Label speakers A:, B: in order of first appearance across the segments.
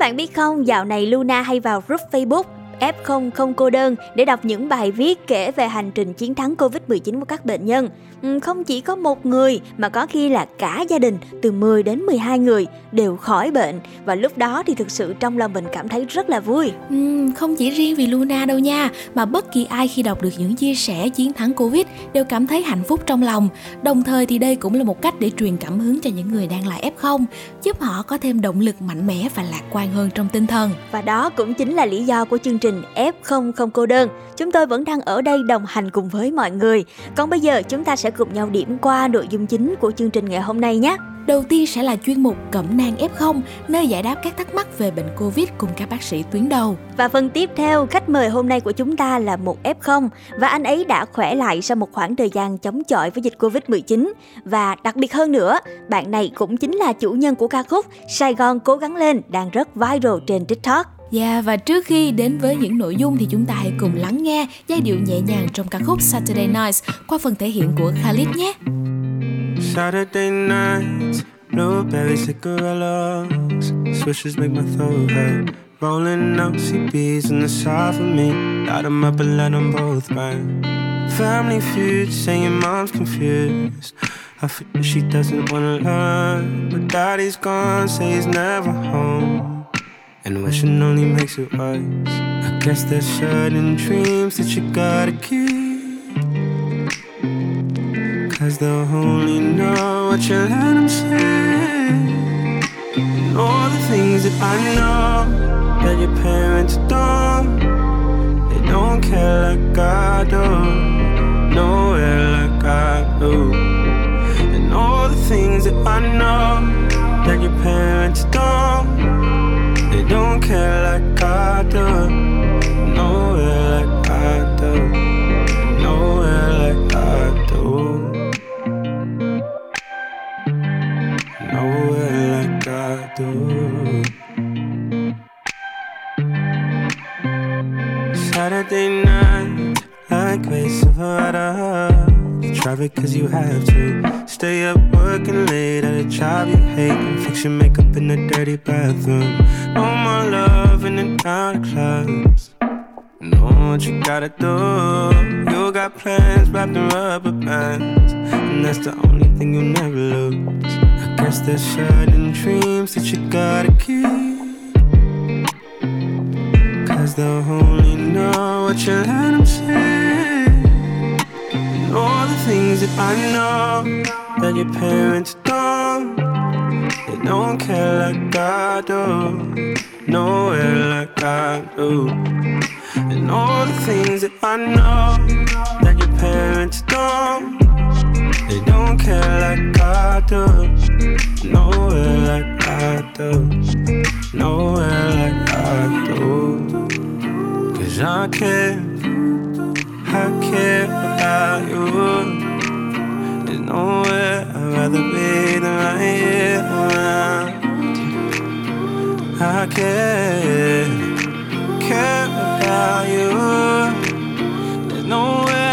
A: Các bạn biết không, dạo này Luna hay vào group Facebook F0 không cô đơn để đọc những bài viết kể về hành trình chiến thắng Covid-19 của các bệnh nhân. Ừ, không chỉ có một người mà có khi là cả gia đình từ 10 đến 12 người đều khỏi bệnh và lúc đó thì thực sự trong lòng mình cảm thấy rất là vui.
B: Ừ, không chỉ riêng vì Luna đâu nha, mà bất kỳ ai khi đọc được những chia sẻ chiến thắng Covid đều cảm thấy hạnh phúc trong lòng. Đồng thời thì đây cũng là một cách để truyền cảm hứng cho những người đang là F0, giúp họ có thêm động lực mạnh mẽ và lạc quan hơn trong tinh thần.
A: Và đó cũng chính là lý do của chương trình F0 không cô đơn. Chúng tôi vẫn đang ở đây đồng hành cùng với mọi người. Còn bây giờ chúng ta sẽ cùng nhau điểm qua nội dung chính của chương trình ngày hôm nay nhé.
B: Đầu tiên sẽ là chuyên mục Cẩm nang F0, nơi giải đáp các thắc mắc về bệnh Covid cùng các bác sĩ tuyến đầu.
A: Và phần tiếp theo, khách mời hôm nay của chúng ta là một F0 và anh ấy đã khỏe lại sau một khoảng thời gian chống chọi với dịch Covid-19. Và đặc biệt hơn nữa, bạn này cũng chính là chủ nhân của ca khúc Sài Gòn cố gắng lên đang rất viral trên TikTok.
B: Yeah, và trước khi đến với những nội dung thì chúng ta hãy cùng lắng nghe giai điệu nhẹ nhàng trong ca khúc Saturday Nights qua phần thể hiện của Khalid nhé.
C: Saturday nights, blueberry cigarillos, swishes make my throat hurt. Rolling up CBs on the side for me, light them up and let them both burn. Family feud, saying mom's confused. I feel she doesn't wanna learn, but daddy's gone, say he's never home. And wishing only makes it worse. I guess there's certain dreams that you gotta keep. Cause they'll only know what you let them say. And all the things that I know that your parents don't. They don't care like I do. Nowhere like I do. And all the things that I know that your parents don't don't care like I do. Nowhere like I do. Nowhere like I do. Nowhere like I do. Saturday night, like Grace Silverado. You traffic cause you have to. Stay up working late at a job you hate and fix your makeup in the dirty bathroom. No more love in the dark clubs. Know what you gotta do. You got plans wrapped in rubber bands, and that's the only thing you'll never lose. I guess there's certain dreams that you gotta keep. Cause they'll only know what you let them say. And all the things that I know that your parents don't. They don't care like I do, nowhere like I do. And all the things that I know that your parents don't. They don't care like I do, nowhere like I do, nowhere like I do. Cause I care, I care about you nowhere. I'd rather be than right here around. I care, care about you. There's nowhere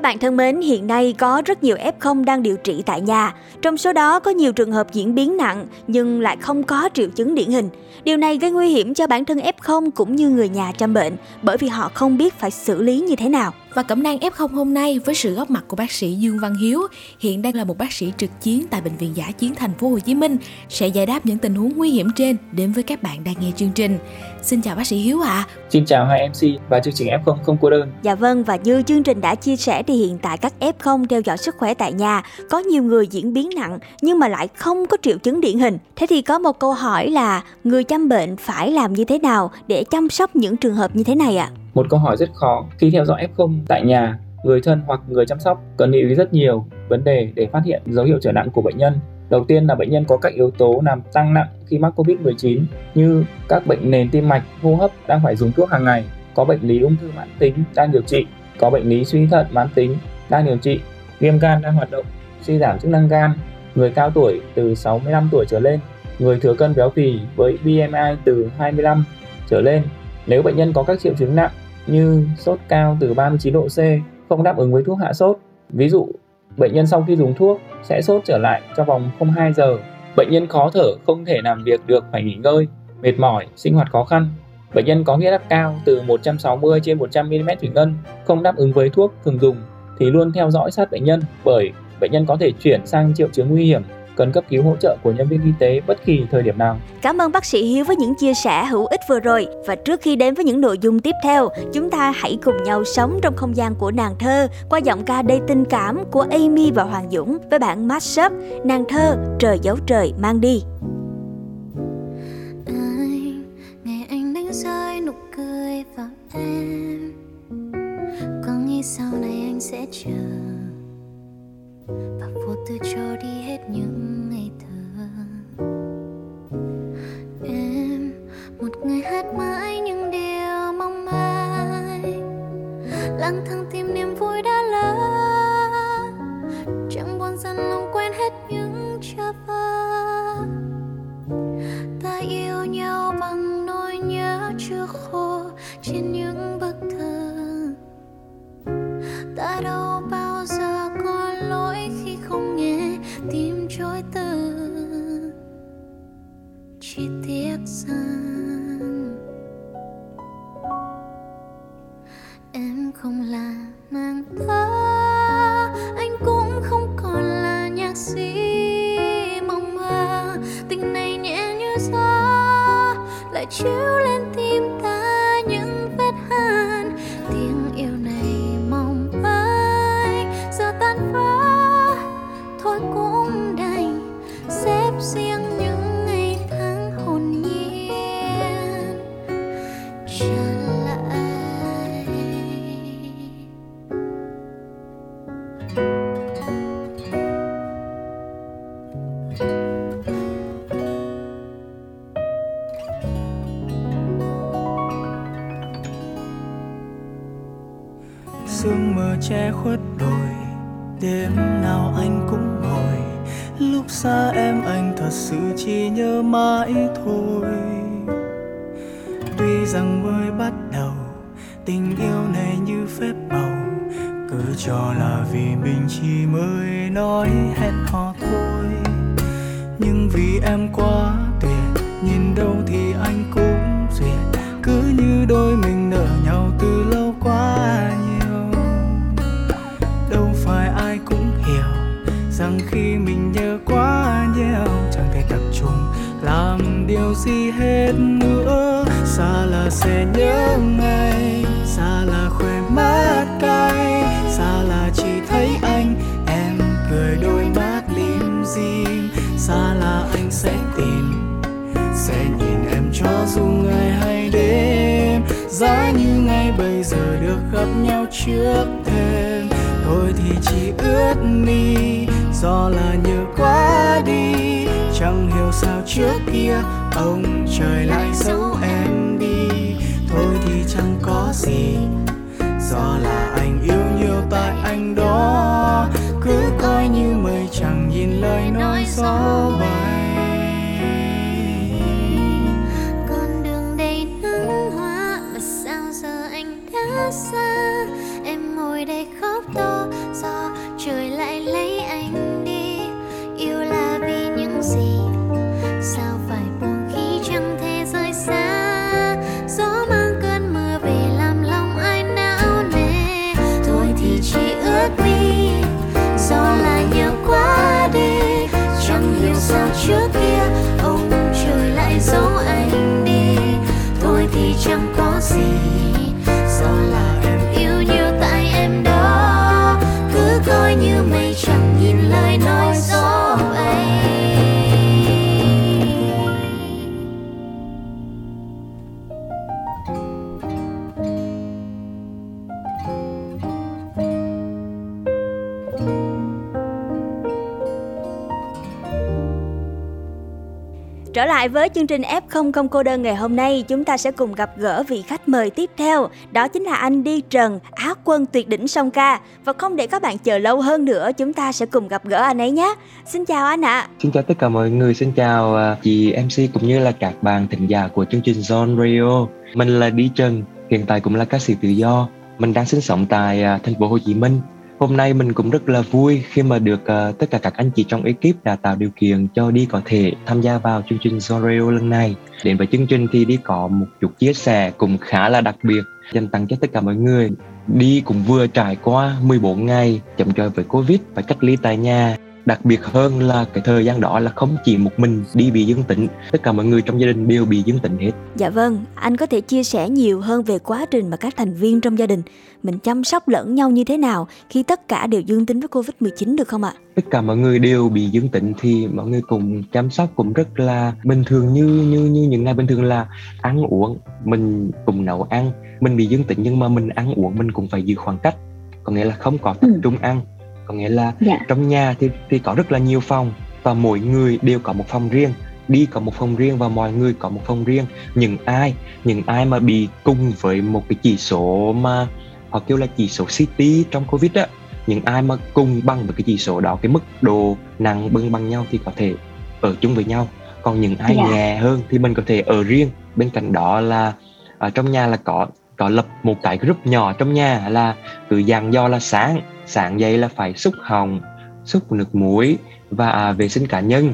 A: Các bạn thân mến, hiện nay có rất nhiều F0 đang điều trị tại nhà. Trong số đó có nhiều trường hợp diễn biến nặng nhưng lại không có triệu chứng điển hình. Điều này gây nguy hiểm cho bản thân F0 cũng như người nhà chăm bệnh bởi vì họ không biết phải xử lý như thế nào.
B: Và cẩm nang F0 hôm nay với sự góp mặt của bác sĩ Dương Văn Hiếu, hiện đang là một bác sĩ trực chiến tại bệnh viện Giả Chiến Thành phố Hồ Chí Minh, sẽ giải đáp những tình huống nguy hiểm trên đến với các bạn đang nghe chương trình. Xin chào bác sĩ Hiếu ạ. À.
D: Xin chào hai MC và chương trình F0 không cô đơn.
A: Dạ vâng và như chương trình đã chia sẻ thì hiện tại các F0 theo dõi sức khỏe tại nhà có nhiều người diễn biến nặng nhưng mà lại không có triệu chứng điển hình. Thế thì có một câu hỏi là người chăm bệnh phải làm như thế nào để chăm sóc những trường hợp như thế này ạ? À?
D: Một câu hỏi rất khó khi theo dõi F0 tại nhà người thân hoặc người chăm sóc cần lưu ý rất nhiều vấn đề để phát hiện dấu hiệu trở nặng của bệnh nhân. Đầu tiên là bệnh nhân có các yếu tố làm tăng nặng khi mắc Covid-19 như các bệnh nền tim mạch, hô hấp đang phải dùng thuốc hàng ngày, có bệnh lý ung thư mãn tính đang điều trị, có bệnh lý suy thận mãn tính đang điều trị, viêm gan đang hoạt động, suy giảm chức năng gan, người cao tuổi từ 65 tuổi trở lên, người thừa cân béo phì với BMI từ 25 trở lên. Nếu bệnh nhân có các triệu chứng nặng như sốt cao từ 39 độ C, không đáp ứng với thuốc hạ sốt. Ví dụ, bệnh nhân sau khi dùng thuốc sẽ sốt trở lại trong vòng 02 giờ. Bệnh nhân khó thở, không thể làm việc được phải nghỉ ngơi, mệt mỏi, sinh hoạt khó khăn. Bệnh nhân có huyết áp cao từ 160 trên 100 mm thủy ngân, không đáp ứng với thuốc thường dùng thì luôn theo dõi sát bệnh nhân bởi bệnh nhân có thể chuyển sang triệu chứng nguy hiểm cần cấp cứu hỗ trợ của nhân viên y tế bất kỳ thời điểm nào.
A: Cảm ơn bác sĩ Hiếu với những chia sẻ hữu ích vừa rồi. Và trước khi đến với những nội dung tiếp theo, chúng ta hãy cùng nhau sống trong không gian của nàng thơ qua giọng ca đầy tình cảm của Amy và Hoàng Dũng với bản mashup Nàng thơ Trời dấu trời mang đi.
E: Anh, ngày anh đánh rơi nụ cười vào em Có nghĩ sau này anh sẽ chờ và vô tư cho đi hết những một người hát mãi những điều mong mai, lang thang tìm niềm vui đã lỡ. Chẳng buồn dần lòng quên hết những chờ vơ ta yêu lại
F: che khuất đồi đêm nào anh cũng ngồi. Lúc xa em anh thật sự chỉ nhớ mãi thôi. Tuy rằng mới bắt đầu, tình yêu này như phép bầu cứ cho là vì mình chỉ mới nói hẹn hò thôi. Nhưng vì em quá gặp nhau trước thêm thôi thì chỉ ướt đi do là nhớ quá đi. Chẳng hiểu sao trước kia ông trời lại giấu em đi. Thôi thì chẳng có gì do là anh yêu nhiều tại anh đó. Cứ coi như mây chẳng nhìn lời nói gió
E: lại
A: với chương trình F0 không cô đơn ngày hôm nay, chúng ta sẽ cùng gặp gỡ vị khách mời tiếp theo. Đó chính là anh Đi Trần, Á quân tuyệt đỉnh song ca. Và không để các bạn chờ lâu hơn nữa, chúng ta sẽ cùng gặp gỡ anh ấy nhé. Xin chào anh ạ.
G: Xin chào tất cả mọi người, xin chào à, chị MC cũng như là các bạn thính giả của chương trình Zone Radio. Mình là Đi Trần, hiện tại cũng là ca sĩ tự do. Mình đang sinh sống tại à, thành phố Hồ Chí Minh. Hôm nay mình cũng rất là vui khi mà được uh, tất cả các anh chị trong ekip đã tạo điều kiện cho Đi có thể tham gia vào chương trình Zoreo lần này. Đến với chương trình thì Đi có một chút chia sẻ cũng khá là đặc biệt dành tặng cho tất cả mọi người. Đi cũng vừa trải qua 14 ngày chậm chọi với Covid và cách ly tại nhà đặc biệt hơn là cái thời gian đó là không chỉ một mình đi bị dương tính tất cả mọi người trong gia đình đều bị dương tính hết
A: Dạ vâng, anh có thể chia sẻ nhiều hơn về quá trình mà các thành viên trong gia đình mình chăm sóc lẫn nhau như thế nào khi tất cả đều dương tính với Covid-19 được không ạ?
G: tất cả mọi người đều bị dương tính thì mọi người cùng chăm sóc cũng rất là bình thường như như như những ngày bình thường là ăn uống mình cùng nấu ăn mình bị dương tính nhưng mà mình ăn uống mình cũng phải giữ khoảng cách có nghĩa là không có tập
H: Ừ.
G: trung ăn có nghĩa là
H: Dạ.
G: trong nhà thì thì có rất là nhiều phòng và mỗi người đều có một phòng riêng đi có một phòng riêng và mọi người có một phòng riêng những ai những ai mà bị cùng với một cái chỉ số mà họ kêu là chỉ số CT trong covid á những ai mà cùng bằng với cái chỉ số đó cái mức độ nặng bưng bằng nhau thì có thể ở chung với nhau còn những ai
H: Dạ.
G: nhẹ hơn thì mình có thể ở riêng bên cạnh đó là ở trong nhà là có có lập một cái group nhỏ trong nhà là cứ dặn do là sáng sáng dậy là phải xúc họng xúc nước muối và à, vệ sinh cá nhân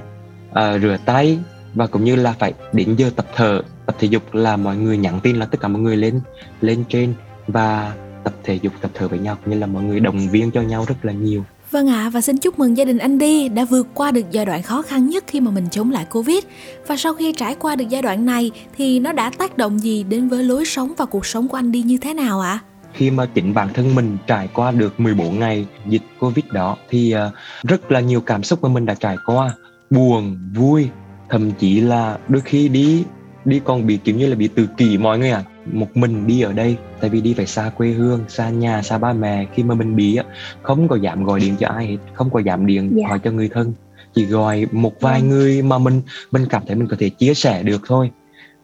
G: à, rửa tay và cũng như là phải đến giờ tập thở. Tập thể dục là mọi người nhắn tin là tất cả mọi người lên lên trên và tập thể dục tập thở với nhau cũng như là mọi người động viên cho nhau rất là nhiều.
B: Vâng ạ, và xin chúc mừng gia đình anh Đi đã vượt qua được giai đoạn khó khăn nhất khi mà mình chống lại Covid. Và sau khi trải qua được giai đoạn này thì nó đã tác động gì đến với lối sống và cuộc sống của anh Đi như thế nào ạ?
G: khi mà chính bản thân mình trải qua được 14 ngày dịch Covid đó thì à, rất là nhiều cảm xúc mà mình đã trải qua buồn, vui, thậm chí là đôi khi đi đi còn bị kiểu như là bị tự kỷ mọi người à một mình đi ở đây tại vì đi phải xa quê hương xa nhà xa ba mẹ. Khi mà mình bị á không có dám gọi điện cho ai hết không có dám điện
H: Dạ.
G: thoại cho người thân. Chỉ gọi một vài người mà mình mình cảm thấy mình có thể chia sẻ được thôi.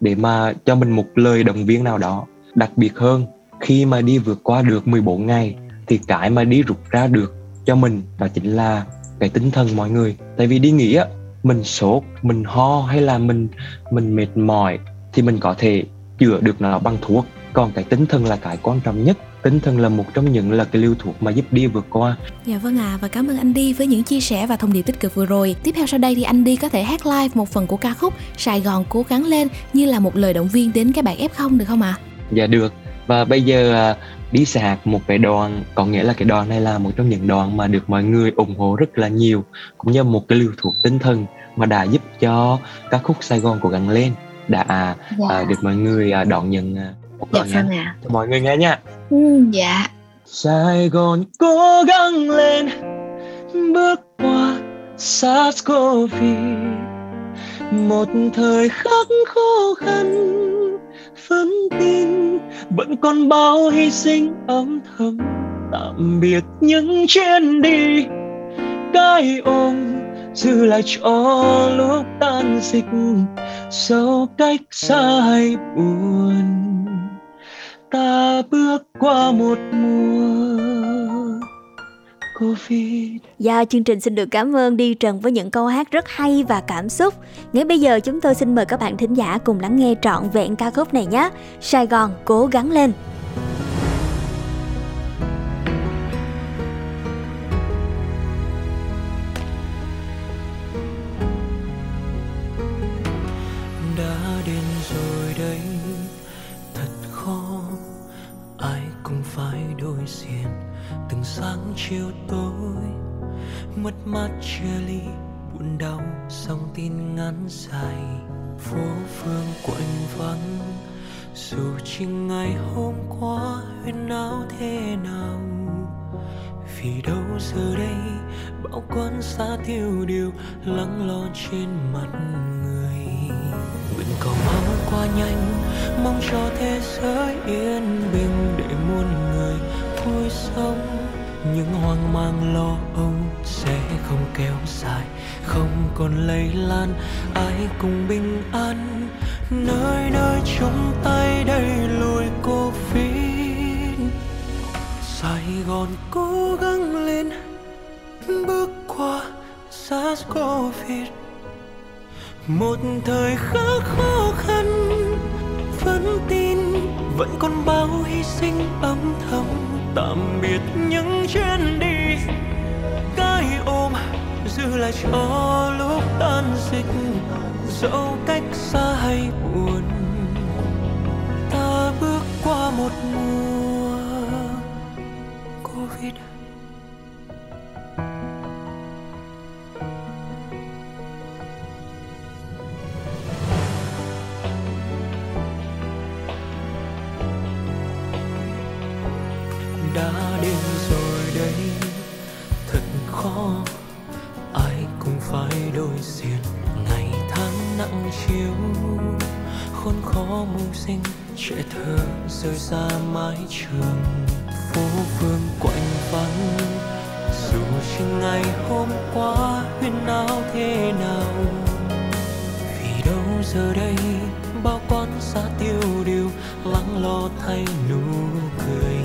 G: Để mà cho mình một lời động viên nào đó. Đặc biệt hơn khi mà đi vượt qua được 14 ngày thì cái mà đi rút ra được cho mình đó chính là cái tinh thần mọi người. Tại vì đi nghỉ á mình sốt mình ho hay là mình mình mệt mỏi thì mình có thể chữa được nó bằng thuốc còn cái tinh thần là cái quan trọng nhất tinh thần là một trong những là cái liều thuốc mà giúp đi vượt qua
B: Dạ vâng ạ, và cảm ơn anh Đi với những chia sẻ và thông điệp tích cực vừa rồi. Tiếp theo sau đây thì anh Đi có thể hát live một phần của ca khúc Sài Gòn cố gắng lên như là một lời động viên đến các bạn F0 được không ạ?
G: dạ được và bây giờ à, đi hát một cái đoạn có nghĩa là cái đoạn này là một trong những đoạn mà được mọi người ủng hộ rất là nhiều cũng như một cái liều thuốc tinh thần mà đã giúp cho ca khúc Sài Gòn cố gắng lên đã à,
H: Dạ.
G: được mọi người à, đón nhận à, một
H: Dạ
G: đoạn ngắn
H: vâng
G: cho mọi người nghe nha
H: Ừ, dạ.
G: Sài Gòn cố gắng lên bước qua SARS-CoV một thời khắc khó khăn vẫn tin, vẫn còn bao hy sinh âm thầm. Tạm biệt những chuyến đi, cái ôm giữ lại cho lúc tan dịch. Sau cách xa hay buồn, ta bước qua một mùa Covid
A: Dạ, chương trình xin được cảm ơn Đi Trần với những câu hát rất hay và cảm xúc. Ngay bây giờ chúng tôi xin mời các bạn thính giả cùng lắng nghe trọn vẹn ca khúc này nhé. Sài Gòn cố gắng lên.
I: đã đến rồi đây thật khó ai cũng phải đối diện sáng chiều tối, mất mát chia ly, buồn đau song tin ngắn dài. Phố phương quạnh vắng, dù chỉ ngày hôm qua huyên náo thế nào. Vì đâu giờ đây bão quan xa tiêu điều lắng lo trên mặt người. Nguyện cầu mong qua nhanh, mong cho thế giới yên bình để muôn người vui sống những hoang mang lo âu sẽ không kéo dài, không còn lây lan. Ai cùng bình an, nơi nơi chung tay đầy lùi covid. Sài gòn cố gắng lên, bước qua sars covid một thời khắc khó khăn, vẫn tin, vẫn còn bao hy sinh âm thầm tạm biệt những chuyến đi. Cái ôm giữ lại cho lúc tan dịch. Dẫu cách xa hay buồn trường, phố phường quạnh vắng. Dù chỉ ngày hôm qua, huyên náo thế nào? Vì đâu giờ đây, bao con xa tiêu điều lắng lo thay nụ cười?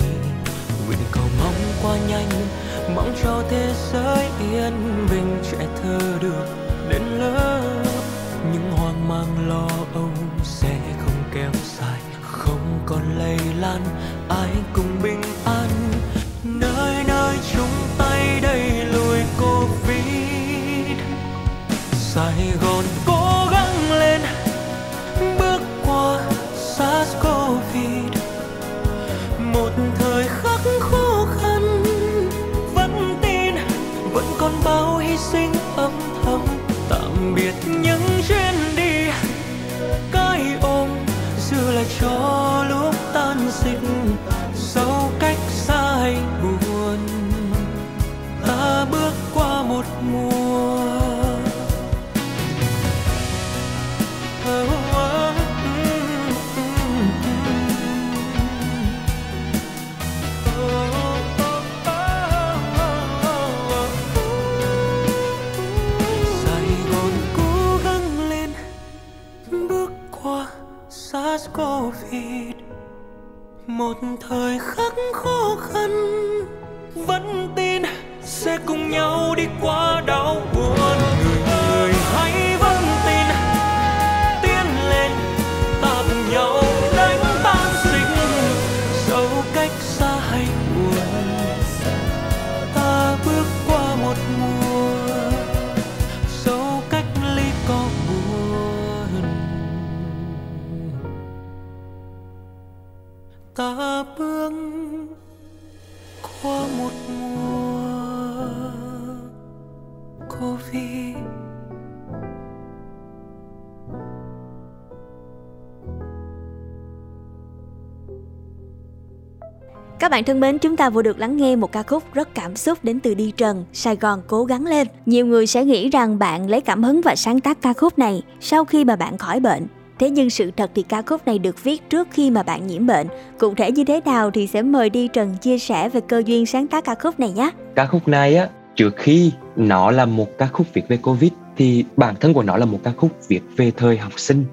I: Nguyện cầu mong qua nhanh, mong cho thế giới yên bình, trẻ thơ được đến lớn. Còn lây lan ai cùng bình an?
A: Các bạn thân mến, chúng ta vừa được lắng nghe một ca khúc rất cảm xúc đến từ Đi Trần, Sài Gòn cố gắng lên. Nhiều người sẽ nghĩ rằng bạn lấy cảm hứng và sáng tác ca khúc này sau khi mà bạn khỏi bệnh. Thế nhưng sự thật thì ca khúc này được viết trước khi mà bạn nhiễm bệnh. Cụ thể như thế nào thì sẽ mời Đi Trần chia sẻ về cơ duyên sáng tác ca khúc này nhé.
G: ca khúc này á trước khi nó là một ca khúc viết về covid thì bản thân của nó là một ca khúc viết về thời học sinh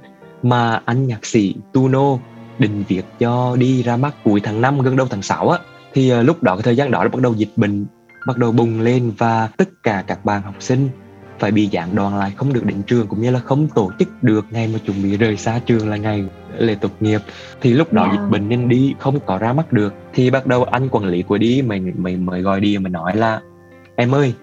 G: mà anh nhạc sĩ Tuno định viết cho đi ra mắt cuối tháng 5 gần đầu tháng 6 á. Thì ờ, lúc đó cái thời gian đó là bắt đầu dịch bệnh bắt đầu bùng lên và tất cả các bạn học sinh phải bị gián đoạn lại không được đến trường cũng như là không tổ chức được ngày mà chuẩn bị rời xa trường là ngày lễ tốt nghiệp. Thì lúc đó
B: Wow.
G: dịch bệnh nên đi không có ra mắt được. Thì bắt đầu anh quản lý của đi mình mình mới gọi đi mà nói là em ơi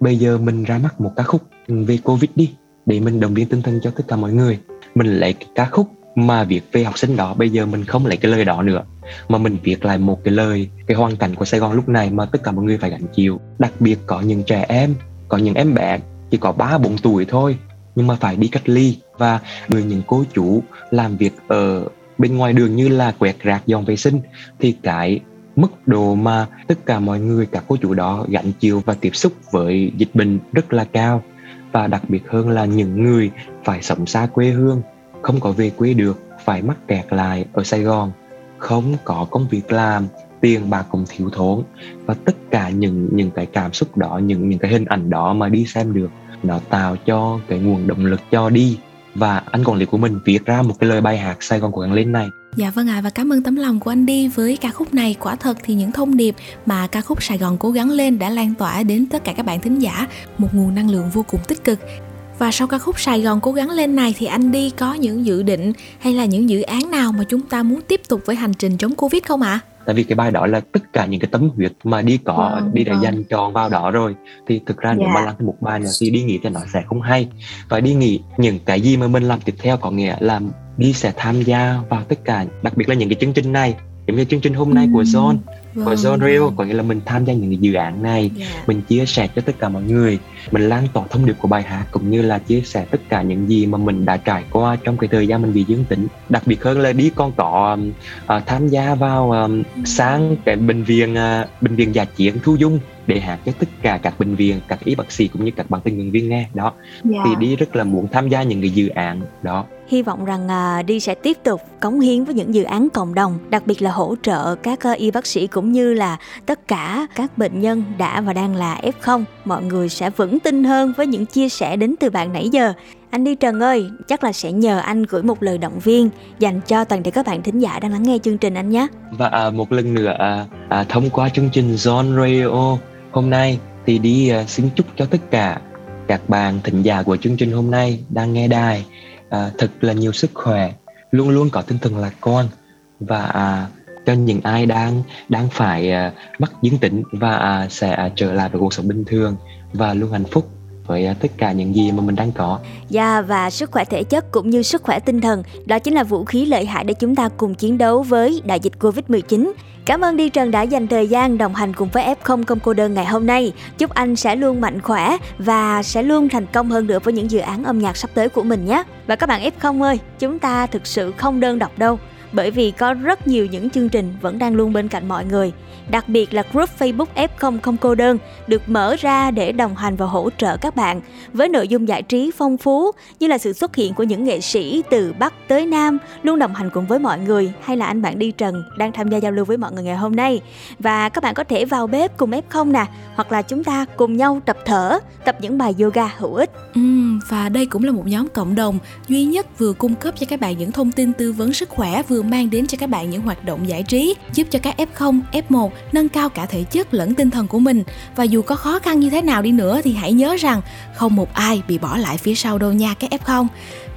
G: bây giờ mình ra mắt một ca khúc về covid đi để mình động viên tinh thần cho tất cả mọi người. Mình lấy cái ca khúc mà viết về học sinh đó bây giờ mình không lấy cái lời đó nữa, mà mình viết lại một cái lời, cái hoàn cảnh của Sài Gòn lúc này mà tất cả mọi người phải gánh chịu. Đặc biệt có những trẻ em, có những em bé, chỉ có ba, bốn tuổi thôi, nhưng mà phải đi cách ly và người những cô chủ làm việc ở bên ngoài đường như là quẹt rác, dọn vệ sinh. Thì cái mức độ mà tất cả mọi người, các cô chủ đó gánh chịu và tiếp xúc với dịch bệnh rất là cao. Và đặc biệt hơn là những người phải sống xa quê hương không có về quê được phải mắc kẹt lại ở Sài Gòn. Không có công việc làm tiền bạc cũng thiếu thốn. Và tất cả những những cái cảm xúc đó những những cái hình ảnh đó mà đi xem được nó tạo cho cái nguồn động lực cho đi. Và anh quản lý của mình viết ra một cái lời bài hát Sài Gòn của gắng lên này.
B: Dạ vâng ạ à, và cảm ơn tấm lòng của anh đi với ca khúc này. Quả thật thì những thông điệp mà ca khúc Sài Gòn cố gắng lên đã lan tỏa đến tất cả các bạn thính giả. Một nguồn năng lượng vô cùng tích cực và sau ca khúc Sài Gòn cố gắng lên này thì anh đi có những dự định hay là những dự án nào mà chúng ta muốn tiếp tục với hành trình chống Covid không ạ? À?
G: tại vì cái bài đó là tất cả những cái tấm huyết mà đi có vâng, đi đã vâng. dành tròn vào đó rồi thì thực ra yeah. nếu mà dạ. làm một bài nữa thì đi nghỉ thì nó sẽ không hay và đi nghỉ những cái gì mà mình làm tiếp theo có nghĩa là đi sẽ tham gia vào tất cả đặc biệt là những cái chương trình này giống như chương trình hôm nay của Zone vâng, của Zone Rio vâng. có nghĩa là mình tham gia những dự án này yeah. Dạ. mình chia sẻ cho tất cả mọi người mình lan tỏa thông điệp của bài hát cũng như là chia sẻ tất cả những gì mà mình đã trải qua trong cái thời gian mình bị dương tính đặc biệt hơn là đi con có uh, tham gia vào um, sáng cái bệnh viện uh, bệnh viện giả chiến thu dung để hát cho tất cả các bệnh viện các y bác sĩ cũng như các bạn tình nguyện viên nghe. Đó. Yeah. thì đi rất là muốn tham gia những cái dự án. Đó.
A: Hy vọng rằng à, đi sẽ tiếp tục cống hiến với những dự án cộng đồng đặc biệt là hỗ trợ các uh, y bác sĩ cũng như là tất cả các bệnh nhân đã và đang là f0 mọi người sẽ vững tin hơn với những chia sẻ đến từ bạn nãy giờ. Anh đi Trần ơi, chắc là sẽ nhờ anh gửi một lời động viên dành cho toàn thể các bạn thính giả đang lắng nghe chương trình anh nhé.
G: Và à, một lần nữa à, à, thông qua chương trình Zone Radio hôm nay thì đi ờ, xin chúc cho tất cả các bạn thính giả của chương trình hôm nay đang nghe đài à, thật là nhiều sức khỏe luôn luôn có tinh thần lạc quan và à, cho những ai đang đang phải à, mắc dương tính và à, sẽ à, trở lại với cuộc sống bình thường và luôn hạnh phúc với tất cả những gì mà mình đang có.
A: Dạ và sức khỏe thể chất cũng như sức khỏe tinh thần, đó chính là vũ khí lợi hại để chúng ta cùng chiến đấu với đại dịch Covid-19. Cảm ơn Đi Trần đã dành thời gian đồng hành cùng với F0 công cô đơn ngày hôm nay. Chúc anh sẽ luôn mạnh khỏe và sẽ luôn thành công hơn nữa với những dự án âm nhạc sắp tới của mình nhé. Và các bạn F0 ơi, chúng ta thực sự không đơn độc đâu bởi vì có rất nhiều những chương trình vẫn đang luôn bên cạnh mọi người. Đặc biệt là group Facebook F0 không cô đơn được mở ra để đồng hành và hỗ trợ các bạn với nội dung giải trí phong phú như là sự xuất hiện của những nghệ sĩ từ Bắc tới Nam luôn đồng hành cùng với mọi người hay là anh bạn đi Trần đang tham gia giao lưu với mọi người ngày hôm nay. Và các bạn có thể vào bếp cùng F0 nè hoặc là chúng ta cùng nhau tập thở tập những bài yoga hữu ích.
B: Ừ, và đây cũng là một nhóm cộng đồng duy nhất vừa cung cấp cho các bạn những thông tin tư vấn sức khỏe vừa mang đến cho các bạn những hoạt động giải trí giúp cho các F0, F1 nâng cao cả thể chất lẫn tinh thần của mình và dù có khó khăn như thế nào đi nữa thì hãy nhớ rằng không một ai bị bỏ lại phía sau đâu nha các F0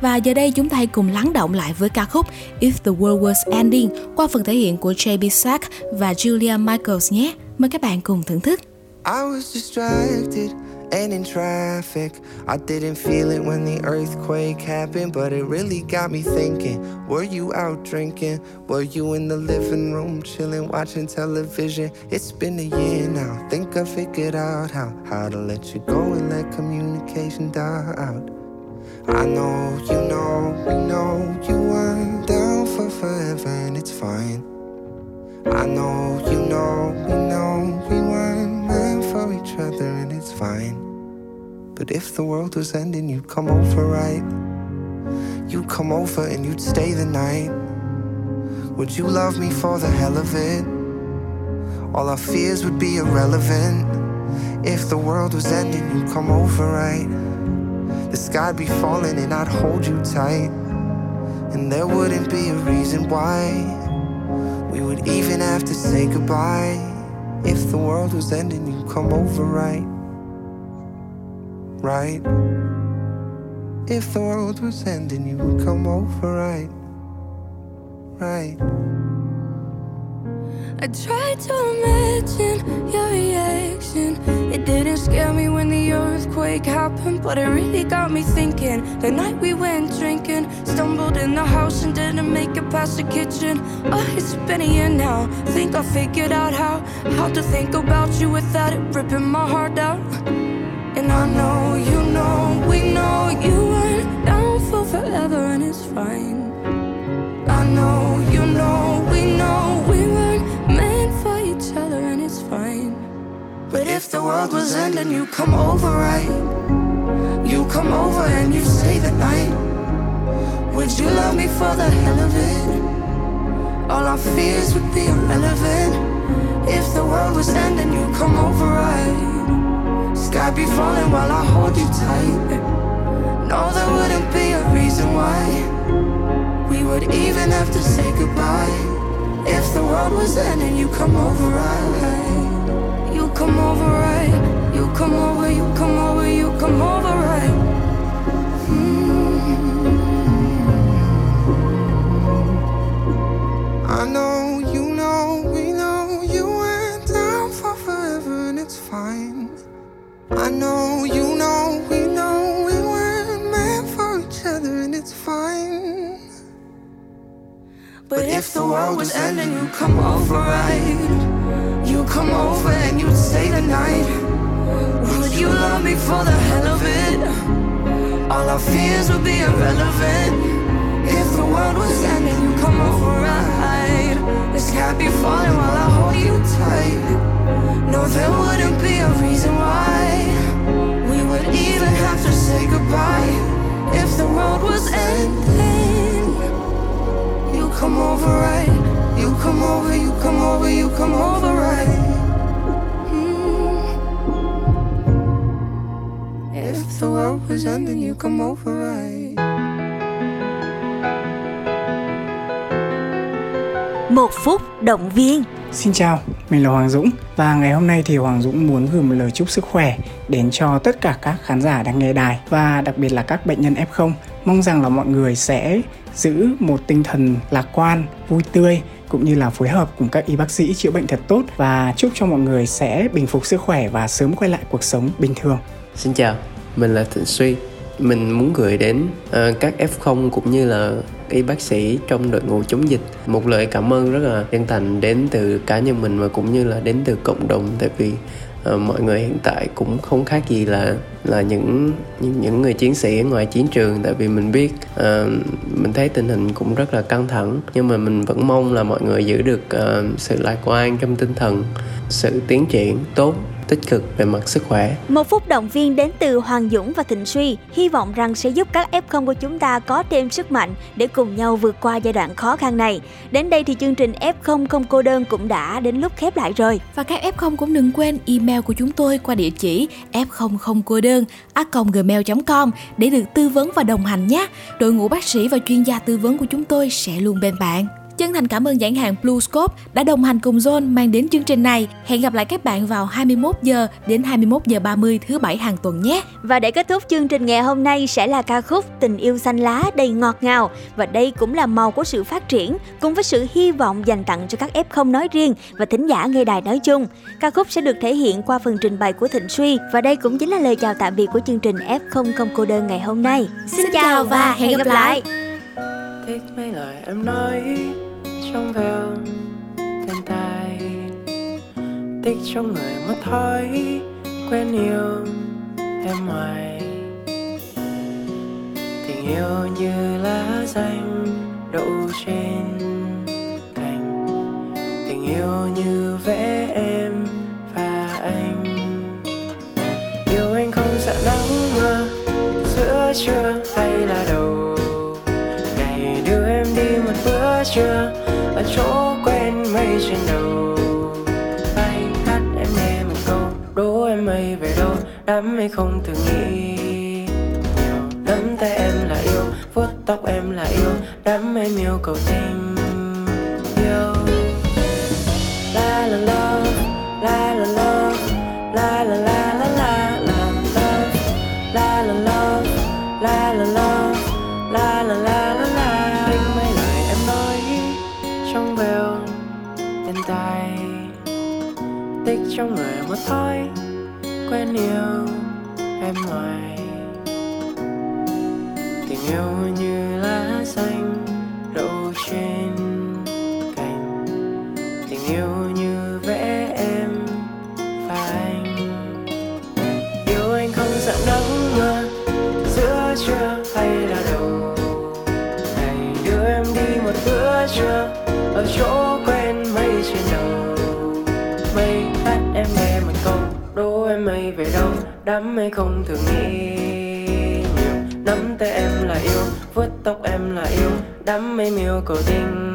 B: và giờ đây chúng ta hãy cùng lắng động lại với ca khúc If the World Was Ending qua phần thể hiện của JB Sack và Julia Michaels nhé. Mời các bạn cùng thưởng thức. I was distracted and in traffic. I didn't feel it when the earthquake happened, but it really got me thinking. Were you out drinking? Were you in the living room chilling, watching television? It's been a year now. Think I figured out how how to let you go and let communication die out. I know you know we know you weren't down for forever, and it's fine. I know you know we know we weren't meant for each other, and it's fine. But if the world was ending, you'd come over, right? You'd come over and you'd stay the night. Would you love me for the hell of it? All our fears would be irrelevant. If the world was ending, you'd come over, right? The sky'd be falling and I'd hold you tight. And there wouldn't be a reason why we would even have to say goodbye. If the world was ending, you'd come over, right? Right? If the world was ending, you would come over, right? Right. I tried to imagine your reaction. It didn't scare me when the earthquake happened, but it really got me thinking. The night we went drinking, stumbled in the house and didn't make it past the kitchen. Oh, it's been a year now. Think I figured out how how to think about you without it ripping my heart out.
J: And I know you know, we know you weren't down for forever, and it's fine. I know you know, we know we weren't meant for each other, and it's fine. But if the world was ending, you come over, right? You come over and you stay the night. Would you love me for the hell of it? All our fears would be irrelevant. If the world was ending, you come over, right? Sky be falling while I hold you tight. No, there wouldn't be a reason why we would even have to say goodbye. If the world was ending, you come over, right? You come over, right? You come over, you come over, you come over, right? World was ending, you come over, right? You come over and you'd stay the night. Would you love me for the hell of it? All our fears would be irrelevant. If the world was ending, you come over, right? The sky be falling while I hold you tight. No, there wouldn't be a reason why we would even have to say goodbye. If the world was ending, you come over, right? You come over, you come over, you come over, right? Mm. If the world was ending, you come over, right?
A: Một phút động viên
H: Xin chào, mình là Hoàng Dũng và ngày hôm nay thì Hoàng Dũng muốn gửi một lời chúc sức khỏe đến cho tất cả các khán giả đang nghe đài và đặc biệt là các bệnh nhân F0. Mong rằng là mọi người sẽ giữ một tinh thần lạc quan, vui tươi cũng như là phối hợp cùng các y bác sĩ chữa bệnh thật tốt và chúc cho mọi người sẽ bình phục sức khỏe và sớm quay lại cuộc sống bình thường.
K: Xin chào, mình là Thịnh Suy. Mình muốn gửi đến uh, các F0 cũng như là y bác sĩ trong đội ngũ chống dịch một lời cảm ơn rất là chân thành đến từ cá nhân mình và cũng như là đến từ cộng đồng tại vì uh, mọi người hiện tại cũng không khác gì là là những những, những người chiến sĩ ở ngoài chiến trường tại vì mình biết uh, mình thấy tình hình cũng rất là căng thẳng nhưng mà mình vẫn mong là mọi người giữ được uh, sự lạc quan trong tinh thần sự tiến triển tốt tích cực về mặt sức khỏe.
A: Một phút động viên đến từ Hoàng Dũng và Thịnh Suy, hy vọng rằng sẽ giúp các F0 của chúng ta có thêm sức mạnh để cùng nhau vượt qua giai đoạn khó khăn này. Đến đây thì chương trình F0 không cô đơn cũng đã đến lúc khép lại rồi.
B: Và các F0 cũng đừng quên email của chúng tôi qua địa chỉ f0 không cô đơn gmail.com để được tư vấn và đồng hành nhé. Đội ngũ bác sĩ và chuyên gia tư vấn của chúng tôi sẽ luôn bên bạn. Chân thành cảm ơn nhãn hàng Bluescope đã đồng hành cùng Zone mang đến chương trình này. Hẹn gặp lại các bạn vào 21 giờ đến 21 giờ 30 thứ bảy hàng tuần nhé.
A: Và để kết thúc chương trình ngày hôm nay sẽ là ca khúc Tình yêu xanh lá đầy ngọt ngào và đây cũng là màu của sự phát triển cùng với sự hy vọng dành tặng cho các F0 nói riêng và thính giả nghe đài nói chung. Ca khúc sẽ được thể hiện qua phần trình bày của Thịnh Suy và đây cũng chính là lời chào tạm biệt của chương trình F0 không cô đơn ngày hôm nay.
B: Xin chào và hẹn gặp lại.
K: Thích mấy lời em nói trong veo bên tai tích trong người một thói quen yêu em ngoài. Tình yêu như lá danh đậu trên cành. Tình yêu như vẽ em và anh. Yêu anh không sợ nắng mưa, giữa trưa hay là đầu chưa? Ở chỗ quen mây trên đầu. Bay cắt em nghe một câu, đố em mây về đâu? Đám mây không từng nghĩ nhiều. Nắm tay em là yêu, vuốt tóc em là yêu. Đám mây miêu cầu tình yêu. La la la. Trong veo, bên tay tích trong người một thói quen yêu em ngoài. Tình yêu như lá xanh đậu trên đám mây không thường nghĩ nhiều. Nắm tay em là yêu, vuốt tóc em là yêu. Đám mây miêu cầu tình.